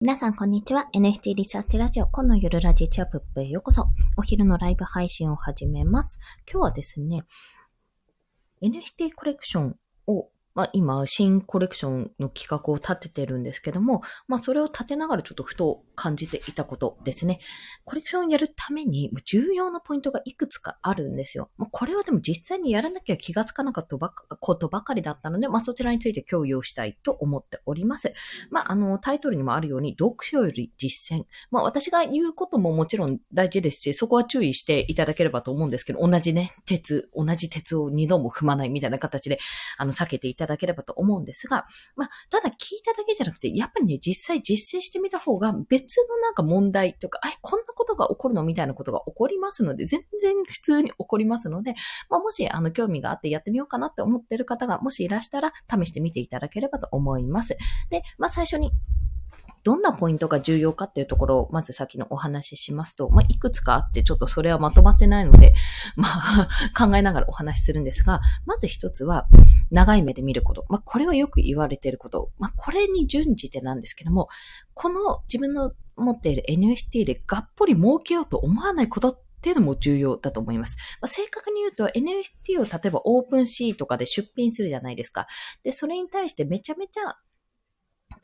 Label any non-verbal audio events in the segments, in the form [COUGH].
皆さん、こんにちは。NFT リサーチラジオ、今の夜ラジチアップへようこそ。お昼のライブ配信を始めます。今日はですね、NFT コレクションをまあ、今、新コレクションの企画を立ててるんですけども、まあ、それを立てながらちょっとふと感じていたことですね。コレクションをやるために重要なポイントがいくつかあるんですよ。まあ、これはでも実際にやらなきゃ気がつかなかったことばかりだったので、まあ、そちらについて共有をしたいと思っております。まあ、あの、タイトルにもあるように、読書より実践。まあ、私が言うことももちろん大事ですし、そこは注意していただければと思うんですけど、同じね、鉄、同じ鉄を二度も踏まないみたいな形で、あの、避けていただだければと思うんですが、まあ、ただ聞いただけじゃなくて、やっぱりね、実際実践してみた方が別のなんか問題とか、あ、こんなことが起こるのみたいなことが起こりますので、全然普通に起こりますので、まあ、もし、あの、興味があってやってみようかなって思ってる方が、もしいらしたら、試してみていただければと思います。で、まあ、最初に、どんなポイントが重要かっていうところを、まず先のお話ししますと、まあ、いくつかあって、ちょっとそれはまとまってないので、まあ、考えながらお話しするんですが、まず一つは、長い目で見ること。まあ、これはよく言われていること。まあ、これに準じてなんですけども、この自分の持っている NFT でがっぽり儲けようと思わないことっていうのも重要だと思います。まあ、正確に言うと NFT を例えばオープンシーとかで出品するじゃないですか。で、それに対してめちゃめちゃ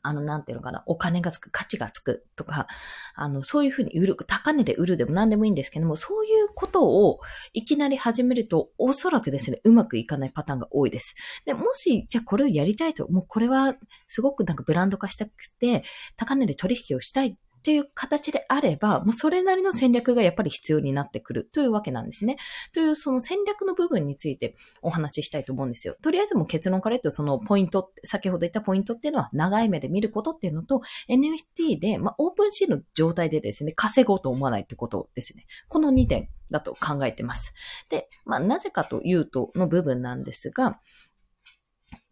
あの、なんていうのかな、お金がつく、価値がつくとか、あの、そういうふうに売る、高値で売るでも何でもいいんですけども、そういうことをいきなり始めると、おそらくですね、うまくいかないパターンが多いです。で、もし、じゃあこれをやりたいと、もうこれはすごくなんかブランド化したくて、高値で取引をしたいっていう形であれば、もうそれなりの戦略がやっぱり必要になってくるというわけなんですね。というその戦略の部分についてお話ししたいと思うんですよ。とりあえずもう結論から言うとそのポイント、先ほど言ったポイントっていうのは長い目で見ることっていうのと NFT で、まあ、オープンシーの状態でですね、稼ごうと思わないってことですね。この2点だと考えてます。で、まあ、なぜかというとの部分なんですが、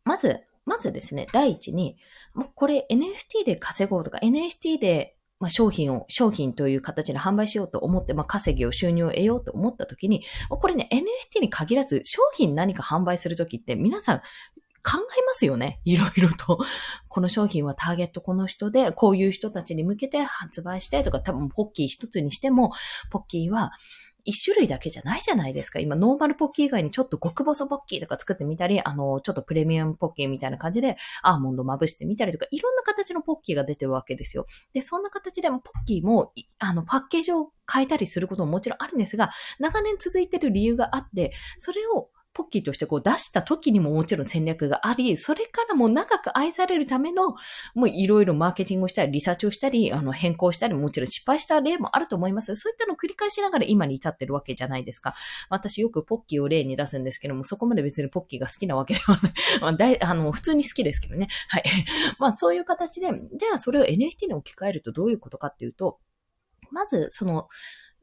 まず、まずですね、第一に、もうこれ NFT で稼ごうとか、NFT でまあ、商品を、商品という形で販売しようと思って、まあ、稼ぎを、収入を得ようと思った時に、これね、NFT に限らず、商品何か販売するときって皆さん考えますよね。いろいろと。この商品はターゲットこの人で、こういう人たちに向けて発売してとか、多分ポッキー一つにしても、ポッキーは一種類だけじゃないじゃないですか。今、ノーマルポッキー以外にちょっと極細ポッキーとか作ってみたり、あの、ちょっとプレミアムポッキーみたいな感じで、アーモンドまぶしてみたりとか、いろんな形のポッキーが出てるわけですよ。で、そんな形でも、ポッキーも、あの、パッケージを変えたりすることももちろんあるんですが、長年続いてる理由があって、それをポッキーとしてこう出した時にももちろん戦略があり、それからも長く愛されるための、もういろいろマーケティングをしたり、リサーチをしたり、あの変更したり、もちろん失敗した例もあると思います。そういったのを繰り返しながら今に至ってるわけじゃないですか。私よくポッキーを例に出すんですけども、そこまで別にポッキーが好きなわけではない。[LAUGHS] あの普通に好きですけどね。はい。[LAUGHS] まあそういう形で、じゃあそれを NFT に置き換えるとどういうことかっていうと、まず、その、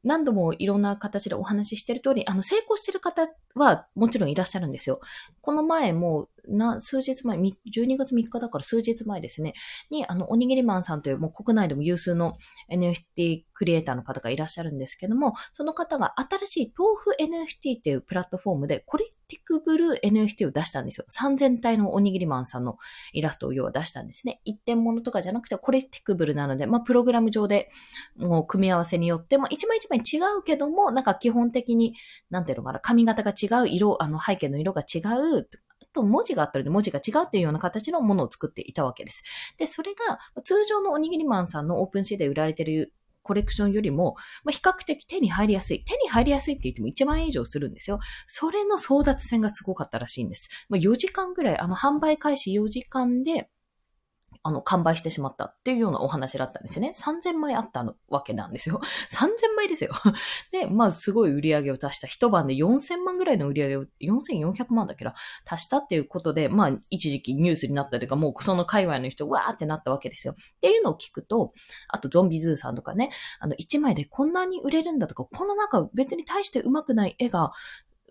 何度もいろんな形でお話ししてる通り、あの、成功してる方はもちろんいらっしゃるんですよ。この前もな、数日前、12月3日だから数日前ですね、に、あの、おにぎりマンさんという、もう国内でも有数の NFT クリエイターの方がいらっしゃるんですけども、その方が新しい豆腐 NFT っていうプラットフォームで、コレティクブルー NFT を出したんですよ。3000体のおにぎりマンさんのイラストを要は出したんですね。一点物とかじゃなくて、コレティクブルなので、まあ、プログラム上で、もう組み合わせによって、まあ、一枚一枚違うけども、なんか基本的に、なんていうのかな、髪型が違違う、色、あの、背景の色が違う、と文字があったので文字が違うっていうような形のものを作っていたわけです。で、それが通常のおにぎりマンさんのオープンシーで売られてるコレクションよりも、まあ、比較的手に入りやすい。手に入りやすいって言っても1万円以上するんですよ。それの争奪戦がすごかったらしいんです。まあ、4時間ぐらい、あの、販売開始4時間で、あの、完売してしまったっていうようなお話だったんですよね。3000枚あったわけなんですよ。[LAUGHS] 3000枚ですよ。[LAUGHS] で、まあ、すごい売り上げを足した。一晩で4000万ぐらいの売り上げを、4400万だけど、足したっていうことで、まあ、一時期ニュースになったというか、もうその界隈の人、わーってなったわけですよ。っていうのを聞くと、あと、ゾンビズーさんとかね、あの、1枚でこんなに売れるんだとか、この中別に大して上手くない絵が、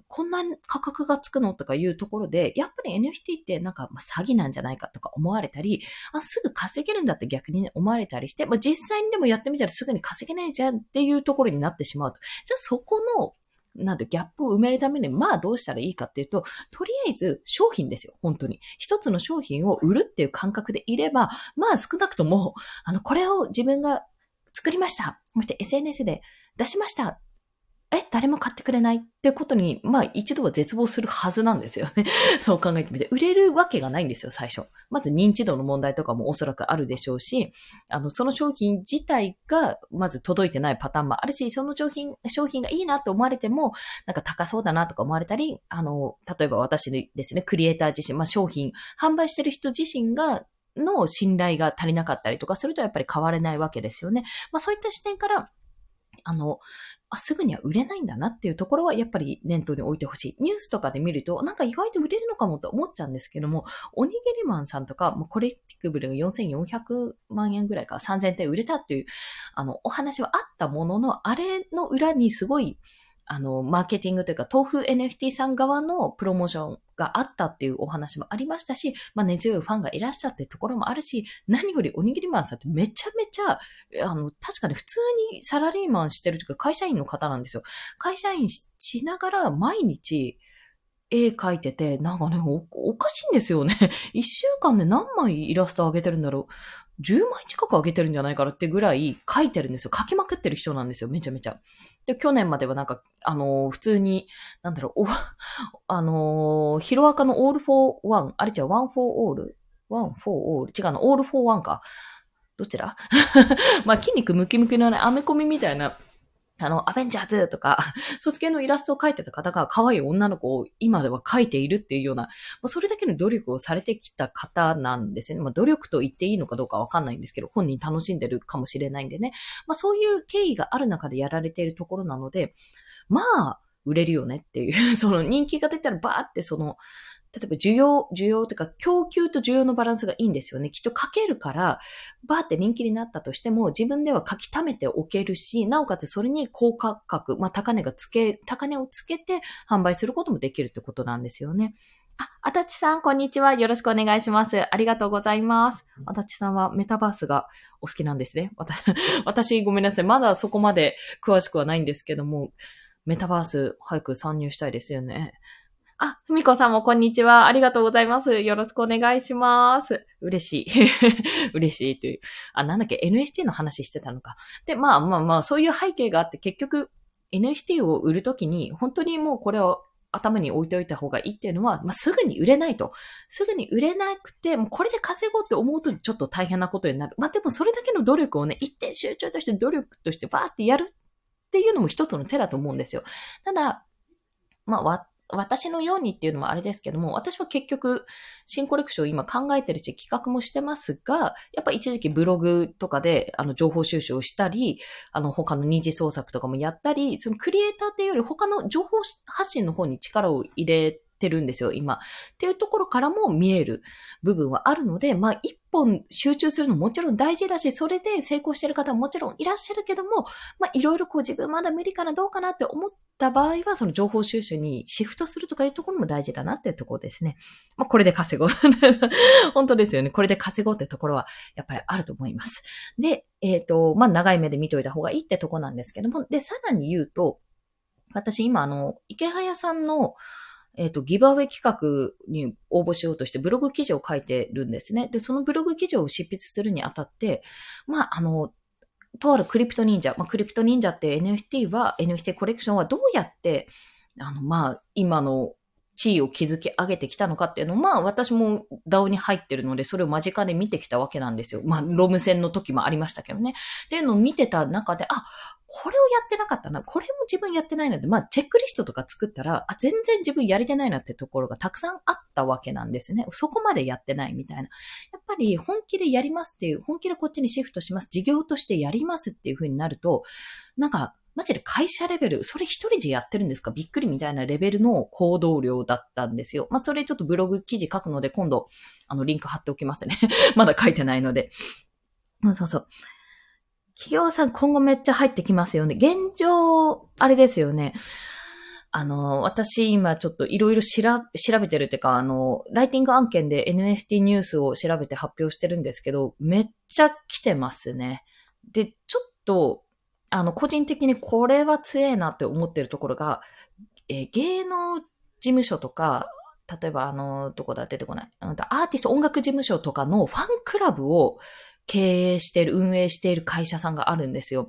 こんな価格がつくのとかいうところで、やっぱり NFT ってなんか、詐欺なんじゃないかとか思われたり、あすぐ稼げるんだって逆に、思われたりして、まあ、実際にでもやってみたらすぐに稼げないじゃんっていうところになってしまうと。じゃあそこのなんでギャップを埋めるために、まあどうしたらいいかっていうと、とりあえず商品ですよ、本当に。一つの商品を売るっていう感覚でいれば、まあ少なくとも、あの、これを自分が作りました。そして SNS で出しました。え、誰も買ってくれないってことに、まあ一度は絶望するはずなんですよね。[LAUGHS] そう考えてみて。売れるわけがないんですよ、最初。まず認知度の問題とかもおそらくあるでしょうし、あの、その商品自体がまず届いてないパターンもあるし、その商品、商品がいいなと思われても、なんか高そうだなとか思われたり、あの、例えば私ですね、クリエイター自身、まあ商品、販売してる人自身がの信頼が足りなかったりとかするとやっぱり変われないわけですよね。まあそういった視点から、あの、あ、すぐには売れないんだなっていうところはやっぱり念頭に置いてほしい。ニュースとかで見ると、なんか意外と売れるのかもと思っちゃうんですけども、おにぎりマンさんとか、もうコレクティブルが4400万円ぐらいか3000点売れたっていう、あの、お話はあったものの、あれの裏にすごい、あの、マーケティングというか、豆腐 NFT さん側のプロモーションがあったっていうお話もありましたし、まあ根強いファンがいらっしゃってところもあるし、何よりおにぎりマンさんってめちゃめちゃ、あの、確かに普通にサラリーマンしてるというか会社員の方なんですよ。会社員しながら毎日、絵描いてて、なんかねお、おかしいんですよね。[LAUGHS] 一週間で何枚イラスト上げてるんだろう。10枚近く上げてるんじゃないかなってぐらい書いてるんですよ。書きまくってる人なんですよ。めちゃめちゃ。で、去年まではなんか、あのー、普通に、なんだろう、お、[LAUGHS] あのー、ヒロアカのオールフォーワン、あれ違う、ワンフォーオール？ワンフォーオール？違うの、オールフォーワンか。どちら？[LAUGHS] まあ、筋肉ムキムキのね、アメコミみたいなあの、アベンジャーズとか、[LAUGHS] そっち系のイラストを描いてた方が可愛い女の子を今では描いているっていうような、まあ、それだけの努力をされてきた方なんですね。まあ、努力と言っていいのかどうかわかんないんですけど、本人楽しんでるかもしれないんでね。まあ、そういう経緯がある中でやられているところなので、まあ、売れるよねっていう、[LAUGHS] その人気が出たらバーってその、例えば需要、需要というか供給と需要のバランスがいいんですよね。きっと書けるから、バーって人気になったとしても、自分では書き溜めておけるし、なおかつそれに高価格、まあ高値がつけ、高値をつけて販売することもできるってことなんですよね。あ、あたちさん、こんにちは。よろしくお願いします。ありがとうございます。あたちさんはメタバースがお好きなんですね。私、[LAUGHS] 私ごめんなさい。まだそこまで詳しくはないんですけども、メタバース早く参入したいですよね。あ、ふみこさんもこんにちは。ありがとうございます。よろしくお願いします。嬉しい。[LAUGHS] 嬉しいという。あ、なんだっけ、NFT の話してたのか。で、まあまあまあ、そういう背景があって、結局、NFT を売るときに、本当にもうこれを頭に置いておいた方がいいっていうのは、まあ、すぐに売れないと。すぐに売れなくて、もうこれで稼ごうって思うとちょっと大変なことになる。まあ、でもそれだけの努力をね、一点集中として努力としてバーってやるっていうのも一つの手だと思うんですよ。ただ、まあ、私のようにっていうのもあれですけども、私は結局、新コレクションを今考えてるし、企画もしてますが、やっぱ一時期ブログとかで、あの、情報収集をしたり、あの、他の二次創作とかもやったり、そのクリエイターっていうより他の情報発信の方に力を入れてるんですよ、今。っていうところからも見える部分はあるので、まあ、一本集中するのももちろん大事だし、それで成功してる方ももちろんいらっしゃるけども、まあ、いろいろこう自分まだ無理かな、どうかなって思ってた場合は、その情報収集にシフトするとかいうところも大事だなっていうところですね。まあ、これで稼ごう。[LAUGHS] 本当ですよね。これで稼ごうってところは、やっぱりあると思います。で、えっ、ー、と、まあ、長い目で見といた方がいいってとこなんですけども、で、さらに言うと、私今あの、池早さんの、えっ、ー、と、ギブアウェイ企画に応募しようとしてブログ記事を書いてるんですね。で、そのブログ記事を執筆するにあたって、まあ、あの、とあるクリプト忍者、まあ、クリプト忍者って NFT は、NFT コレクションはどうやって、あの、まあ、今の地位を築き上げてきたのかっていうのを、まあ私も DAO に入ってるので、それを間近で見てきたわけなんですよ。まあ、ロム線の時もありましたけどね。っていうのを見てた中で、あ、これをやってなかったな。これも自分やってないなって、まあ、チェックリストとか作ったら、あ、全然自分やれてないなってところがたくさんあったわけなんですね。そこまでやってないみたいな。やっぱり本気でやりますっていう、本気でこっちにシフトします。事業としてやりますっていう風になると、なんか、マジで会社レベル、それ一人でやってるんですか？びっくりみたいなレベルの行動量だったんですよ。まあ、それちょっとブログ記事書くので、今度、あの、リンク貼っておきますね。[LAUGHS] まだ書いてないので。そうそう。企業さん今後めっちゃ入ってきますよね。現状、あれですよね。あの、私今ちょっといろいろ調べてるっていうか、あの、ライティング案件で NFT ニュースを調べて発表してるんですけど、めっちゃ来てますね。で、ちょっと、あの、個人的にこれは強えなって思ってるところが、えー、芸能事務所とか、例えばあの、どこだ出てこない。アーティスト音楽事務所とかのファンクラブを経営している、運営している会社さんがあるんですよ。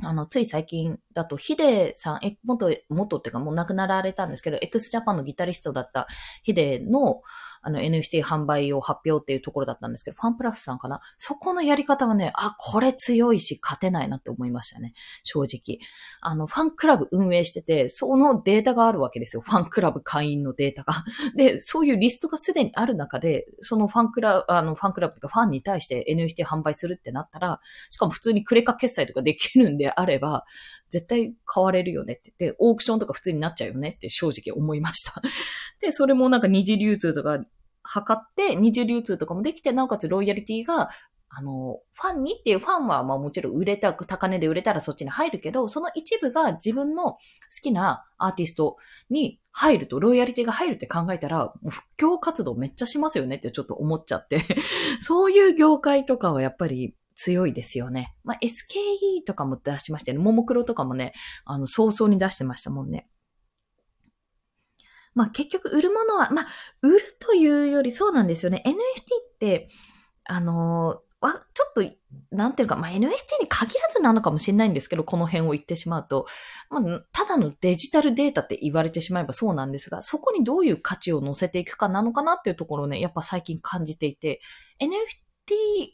あの、つい最近だと、ヒデさん、え、元、元っていうかもう亡くなられたんですけど、x ジャパンのギタリストだったヒデの、あの NFT 販売を発表っていうところだったんですけど、ファンプラスさんかな？そこのやり方はね、あ、これ強いし勝てないなって思いましたね。正直。あの、ファンクラブ運営してて、そのデータがあるわけですよ。ファンクラブ会員のデータが。[LAUGHS] で、そういうリストがすでにある中で、そのファンクラブ、あの、ファンクラブとかファンに対して NFT 販売するってなったら、しかも普通にクレカ決済とかできるんであれば、絶対買われるよねって。で、オークションとか普通になっちゃうよねって正直思いました。で、それもなんか二次流通とか測って、二次流通とかもできて、なおかつロイヤリティが、あの、ファンにっていうファンはまあもちろん売れた、高値で売れたらそっちに入るけど、その一部が自分の好きなアーティストに入ると、ロイヤリティが入るって考えたら、もう布教活動めっちゃしますよねってちょっと思っちゃって [LAUGHS] そういう業界とかはやっぱり強いですよね。まあ、SKE とかも出しましたよね。ももクロとかもね、あの、早々に出してましたもんね。まあ結局売るものは、まあ売るというよりそうなんですよね。NFT って、あのー、ちょっと、なんていうか、まあ NFT に限らずなのかもしれないんですけど、この辺を言ってしまうと、まあ、ただのデジタルデータって言われてしまえばそうなんですが、そこにどういう価値を乗せていくかなのかなっていうところをね、やっぱ最近感じていて、NFT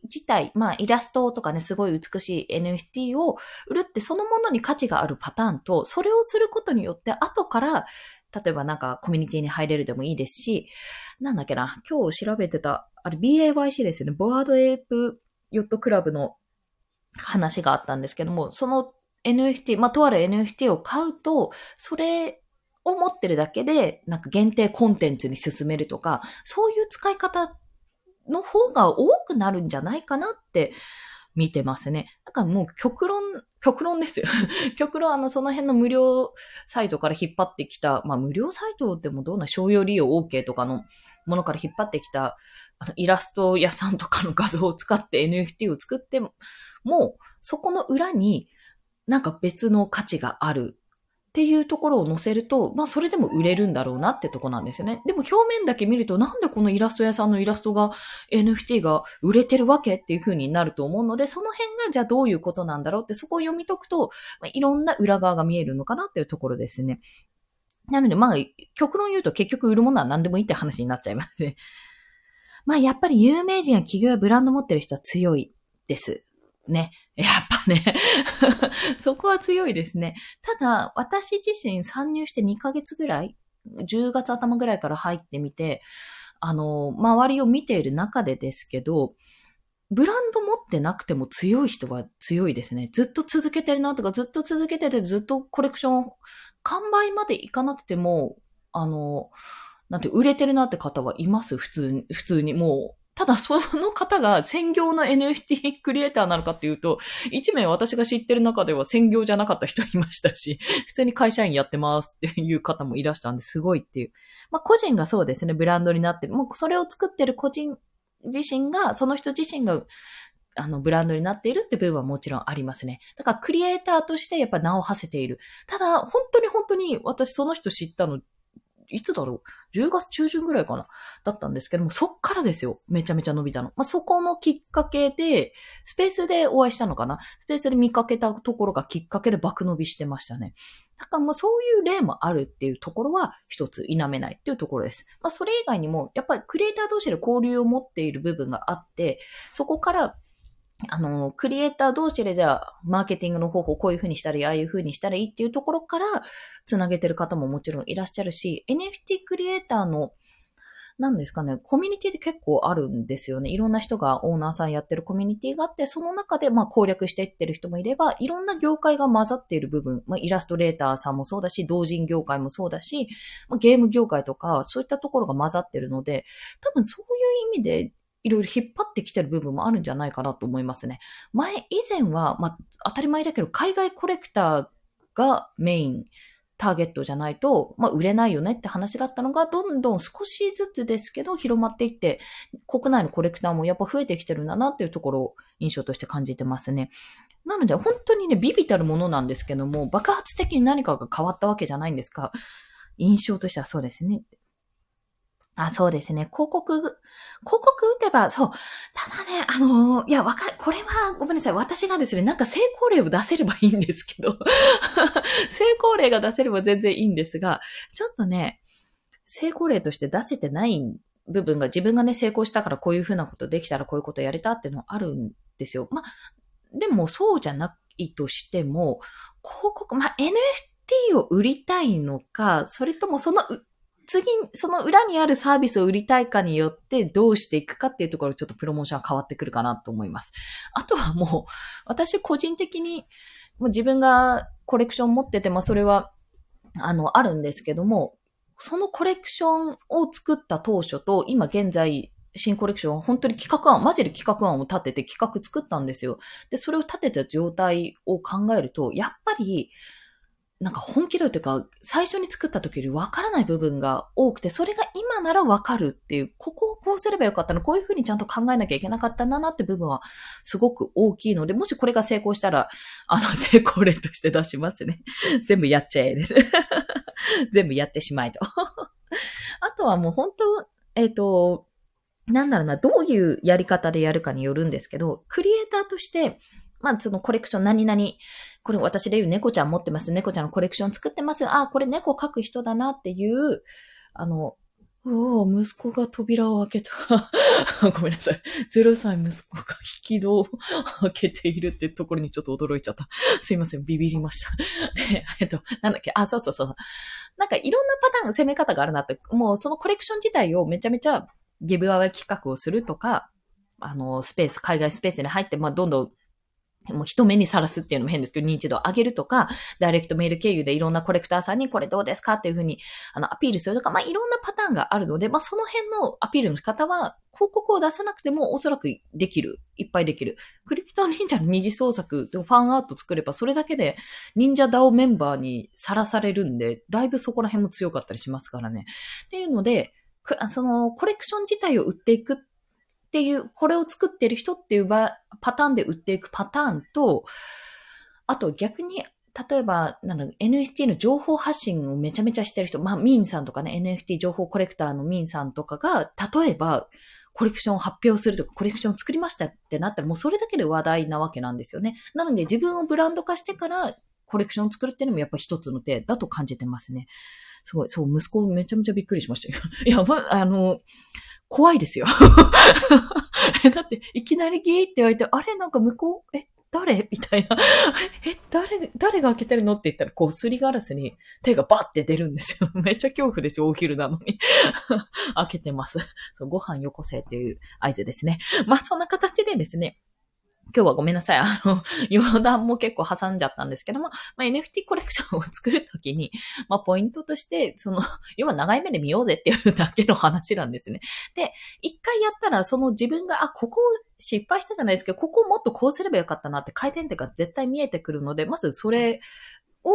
自体、まあイラストとかね、すごい美しい NFT を売るってそのものに価値があるパターンと、それをすることによって後から例えばなんかコミュニティに入れるでもいいですし、なんだっけな、今日調べてた、あれ BAYC ですよね。ボワードエープヨットクラブの話があったんですけども、その NFT、まあ、とある NFT を買うと、それを持ってるだけで、なんか限定コンテンツに進めるとか、そういう使い方の方が多くなるんじゃないかなって見てますね。なんかもう極論、極論ですよ。[LAUGHS] 極論、あの、その辺の無料サイトから引っ張ってきた、まあ無料サイトでもどうな、商用利用 OK とかのものから引っ張ってきた、あの、イラスト屋さんとかの画像を使って NFT を作っても、もう、そこの裏になんか別の価値があるっていうところを載せると、まあそれでも売れるんだろうなってとこなんですよね。でも表面だけ見ると、なんでこのイラスト屋さんのイラストが NFT が売れてるわけっていう風になると思うので、その辺がじゃあどういうことなんだろうってそこを読み解くと、まあ、いろんな裏側が見えるのかなっていうところですね。なのでまあ、極論言うと結局売るものは何でもいいって話になっちゃいますね。まあやっぱり有名人や企業やブランド持ってる人は強いです。ね。やっぱねそこは強いですね。ただ、私自身参入して2ヶ月ぐらい、10月頭ぐらいから入ってみて、あの、周りを見ている中でですけど、ブランド持ってなくても強い人は強いですね。ずっと続けてるなとか、ずっと続けてて、ずっとコレクション、完売までいかなくても、あの、なんて売れてるなって方はいます、普通に、普通に。もう、ただその方が専業の NFT クリエイターなのかっていうと、一名私が知ってる中では専業じゃなかった人いましたし、普通に会社員やってますっていう方もいらしたんですごいっていう。まあ個人がそうですね、ブランドになってる。もうそれを作ってる個人自身が、その人自身があの、ブランドになっているって部分はもちろんありますね。だからクリエイターとしてやっぱ名を馳せている。ただ、本当に本当に私その人知ったのいつだろう ?10 月中旬ぐらいかな？だったんですけども、そっからですよ。めちゃめちゃ伸びたの。まあ、そこのきっかけで、スペースでお会いしたのかな？スペースで見かけたところがきっかけで爆伸びしてましたね。だからまあそういう例もあるっていうところは一つ否めないっていうところです。まあそれ以外にも、やっぱりクリエイター同士で交流を持っている部分があって、そこからあの、クリエイター同士でじゃあ、マーケティングの方法こういう風にしたらいい、ああいう風にしたらいいっていうところから、つなげてる方ももちろんいらっしゃるし、NFT クリエイターの、なんですかね、コミュニティって結構あるんですよね。いろんな人がオーナーさんやってるコミュニティがあって、その中でまあ攻略していってる人もいれば、いろんな業界が混ざっている部分、まあイラストレーターさんもそうだし、同人業界もそうだし、まあ、ゲーム業界とか、そういったところが混ざってるので、多分そういう意味でいろいろ引っ張ってきてる部分もあるんじゃないかなと思いますね。前、以前は、まあ、当たり前だけど、海外コレクターがメイン、ターゲットじゃないと、まあ、売れないよねって話だったのが、どんどん少しずつですけど広まっていって、国内のコレクターもやっぱ増えてきてるんだなっていうところを印象として感じてますね。なので、本当にね、ビビたるものなんですけども、爆発的に何かが変わったわけじゃないんですか。印象としてはそうですね。あ、そうですね。広告、広告打てば、そう。ただね、あのー、いや、わかこれは、ごめんなさい。私がですね、なんか成功例を出せればいいんですけど、[LAUGHS] 成功例が出せれば全然いいんですが、ちょっとね、成功例として出せてない部分が自分がね、成功したからこういうふうなことできたらこういうことやれたっていうのはあるんですよ。まあ、でもそうじゃないとしても、広告、まあ、NFT を売りたいのか、それともその次、その裏にあるサービスを売りたいかによってどうしていくかっていうところちょっとプロモーションは変わってくるかなと思います。あとはもう、私個人的に、もう自分がコレクション持ってて、まあそれは、あの、あるんですけども、そのコレクションを作った当初と、今現在、新コレクションは本当に企画案、マジで企画案を立てて企画作ったんですよ。で、それを立てた状態を考えると、やっぱり、なんか本気度というか、最初に作った時より分からない部分が多くて、それが今なら分かるっていう、ここをこうすればよかったの、こういうふうにちゃんと考えなきゃいけなかったんだなって部分はすごく大きいので、もしこれが成功したら、[LAUGHS] あの、成功例として出しますね。[LAUGHS] 全部やっちゃえです。全部やってしまいと。[LAUGHS] あとはもう本当、えっ、ー、と、なんだろうな、どういうやり方でやるかによるんですけど、クリエイターとして、まあ、そのコレクション何々、これ私で言う猫ちゃん持ってます。猫ちゃんのコレクション作ってます。あ、これ猫描く人だなっていう、あの、おお、息子が扉を開けた。[LAUGHS] ごめんなさい。0歳息子が引き戸を開けているってところにちょっと驚いちゃった。すいません、ビビりました。[LAUGHS] で、えっと、なんだっけ、あ、そうそうそう。なんかいろんなパターン、攻め方があるなって、もうそのコレクション自体をめちゃめちゃギブアウェイ企画をするとか、あの、スペース、海外スペースに入って、まあ、どんどんもう人目にさらすっていうのも変ですけど、認知度を上げるとか、ダイレクトメール経由でいろんなコレクターさんにこれどうですかっていうふうに、あの、アピールするとか、まあ、いろんなパターンがあるので、まあ、その辺のアピールの仕方は、広告を出さなくてもおそらくできる。いっぱいできる。クリプト忍者の二次創作でファンアート作れば、それだけで忍者ダオメンバーにさらされるんで、だいぶそこら辺も強かったりしますからね。っていうので、そのコレクション自体を売っていくっっていう、これを作ってる人っていうパターンで売っていくパターンと、あと逆に、例えば、NFT の情報発信をめちゃめちゃしてる人、まあ、ミンさんとかね、NFT 情報コレクターのミンさんとかが、例えば、コレクションを発表するとか、コレクションを作りましたってなったら、もうそれだけで話題なわけなんですよね。なので、自分をブランド化してから、コレクションを作るっていうのもやっぱ一つの手だと感じてますね。すごい、そう、息子めちゃめちゃびっくりしましたよ。いや、ま、あの、怖いですよ。[LAUGHS] だって、いきなりギーって言われて、あれ？なんか向こう、え、誰？みたいな。[LAUGHS] え、誰、誰が開けてるの？って言ったら、こう、すりガラスに手がバッて出るんですよ。[LAUGHS] めっちゃ恐怖ですよ、お昼なのに。開けてます。そう、ご飯よこせっていう合図ですね。まあ、そんな形でですね、今日はごめんなさい。あの、[LAUGHS] 余談も結構挟んじゃったんですけども、まあ、NFT コレクションを作るときに、まあ、ポイントとして、その、要は長い目で見ようぜっていうだけの話なんですね。で、一回やったら、その自分が、あ、ここ失敗したじゃないですけど、ここをもっとこうすればよかったなって改善点が絶対見えてくるので、まずそれ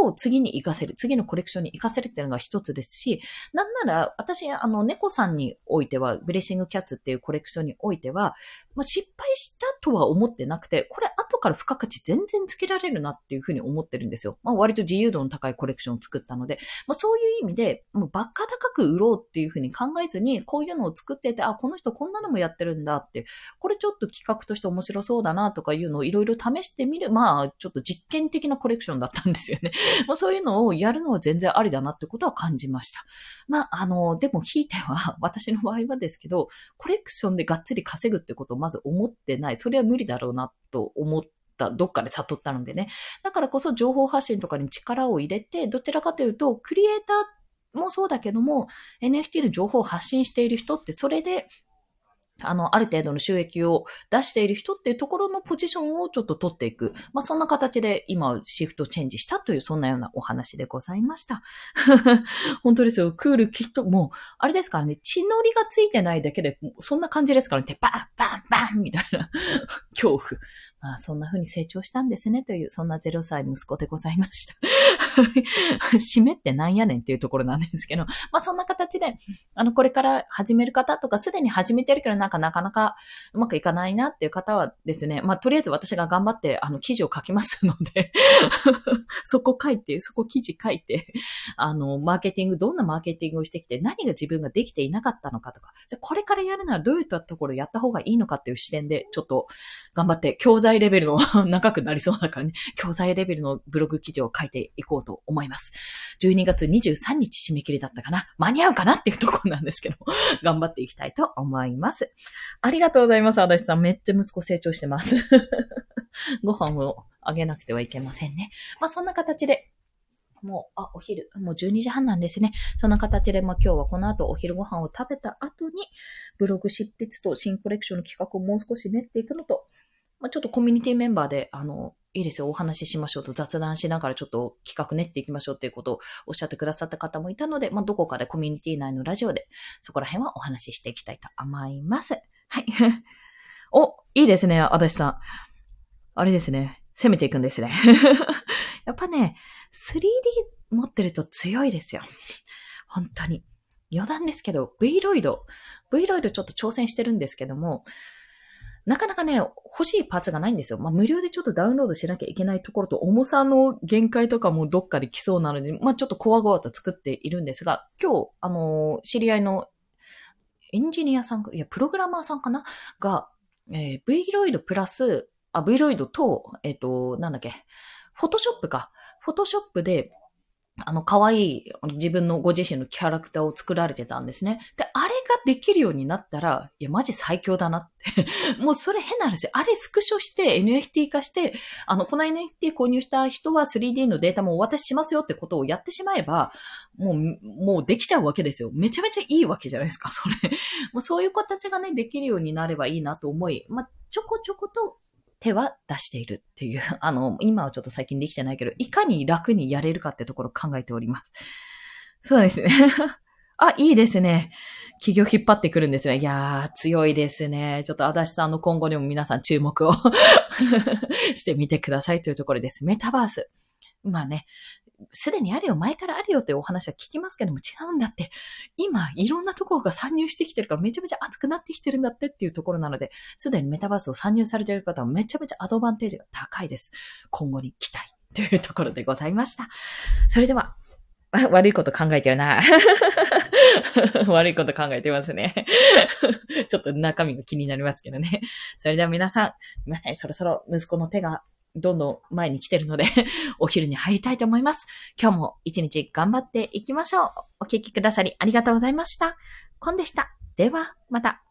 を次に活かせる、次のコレクションに活かせるっていうのが一つですし、なんなら、私、あの、猫さんにおいては、ブレッシングキャッツっていうコレクションにおいては、まあ、失敗したとは思ってなくて、これから付加価値全然つけられるなっていうふうに思ってるんですよ。まあ、割と自由度の高いコレクションを作ったので、まあ、そういう意味で、もうバカ高く売ろうっていうふうに考えずに、こういうのを作ってて、あ、この人こんなのもやってるんだって、これちょっと企画として面白そうだなとかいうのをいろいろ試してみる、まあ、ちょっと実験的なコレクションだったんですよね。[LAUGHS] まあ、そういうのをやるのは全然ありだなってことは感じました。まあ、あの、でもひいては、私の場合はですけど、コレクションでがっつり稼ぐってことをまず思ってない。それは無理だろうなっと思った、どっかで悟ったのでね。だからこそ情報発信とかに力を入れて、どちらかというと、クリエイターもそうだけども、NFT の情報を発信している人って、それであの、ある程度の収益を出している人っていうところのポジションをちょっと取っていく。まあ、そんな形で今シフトチェンジしたという、そんなようなお話でございました。[LAUGHS] 本当ですよ。クールきっと、もう、あれですからね、血のりがついてないだけで、そんな感じですからね、バンバンバンみたいな [LAUGHS] 恐怖。まあ、そんな風に成長したんですね、という、そんな0歳息子でございました。締めってなんやねんっていうところなんですけど、まあそんな形で、あの、これから始める方とか、すでに始めてるけどなんかなかなかうまくいかないなっていう方はですね、まあとりあえず私が頑張って、あの、記事を書きますので [LAUGHS] そこ書いて、そこ記事書いて、あの、マーケティング、どんなマーケティングをしてきて、何が自分ができていなかったのかとか、じゃこれからやるならどういったところやった方がいいのかっていう視点で、ちょっと頑張って教材レベルの [LAUGHS] 長くなりそうだからね、教材レベルのブログ記事を書いていこうと思います。12月23日締め切りだったかな間に合うかなっていうところなんですけど、[LAUGHS] 頑張っていきたいと思います。ありがとうございます。足立さん。めっちゃ息子成長してます。[LAUGHS] ご飯をあげなくてはいけませんね。まあそんな形で、もう、あ、お昼、もう12時半なんですね。そんな形で、まあ今日はこの後お昼ご飯を食べた後に、ブログ執筆と新コレクションの企画をもう少し練っていくのと、まあちょっとコミュニティメンバーで、あの、いいですよ、お話ししましょうと雑談しながらちょっと企画練っていきましょうっていうことをおっしゃってくださった方もいたので、まあ、どこかでコミュニティ内のラジオでそこら辺はお話ししていきたいと思います。はい。[LAUGHS] お、いいですね、足立さん。あれですね。攻めていくんですね。[LAUGHS] やっぱね、3D 持ってると強いですよ。本当に。余談ですけど、V ロイド。V ロイドちょっと挑戦してるんですけども、なかなかね、欲しいパーツがないんですよ。まあ、無料でちょっとダウンロードしなきゃいけないところと、重さの限界とかもどっかで来そうなので、まあ、ちょっとコワコワと作っているんですが、今日、あの、知り合いのエンジニアさん、いや、プログラマーさんかな？が、えー、V ロイドプラス、あ、V ロイドと、えっ、ー、と、なんだっけ、フォトショップか。フォトショップで、あの、可愛い自分のご自身のキャラクターを作られてたんですね。で、あができるようになったら、いや、マジ最強だなって [LAUGHS] もうそれ変な話。あれスクショして NFT 化して、あの、この NFT 購入した人は 3D のデータもお渡ししますよってことをやってしまえば、もう、もうできちゃうわけですよ。めちゃめちゃいいわけじゃないですか、[LAUGHS] それ。もうそういう形がね、できるようになればいいなと思い、まあ、ちょこちょこと手は出しているっていう、[LAUGHS] あの、今はちょっと最近できてないけど、いかに楽にやれるかってところを考えております。そうですね。あ、いいですね。企業引っ張ってくるんですね。いやー、強いですね。ちょっと足立さんの今後にも皆さん注目を [LAUGHS] してみてくださいというところです。メタバース。まあね、すでにあるよ、前からあるよってお話は聞きますけども違うんだって。今、いろんなところが参入してきてるからめちゃめちゃ熱くなってきてるんだってっていうところなので、すでにメタバースを参入されている方はめちゃめちゃアドバンテージが高いです。今後に期待というところでございました。それでは、[LAUGHS] 悪いこと考えてるな。[LAUGHS] 悪いこと考えてますね。[LAUGHS] ちょっと中身が気になりますけどね。それでは皆さん、皆さんそろそろ息子の手がどんどん前に来てるのでお昼に入りたいと思います。今日も一日頑張っていきましょう。お聞きくださりありがとうございました。コンでした。では、また。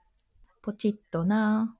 ポチッとな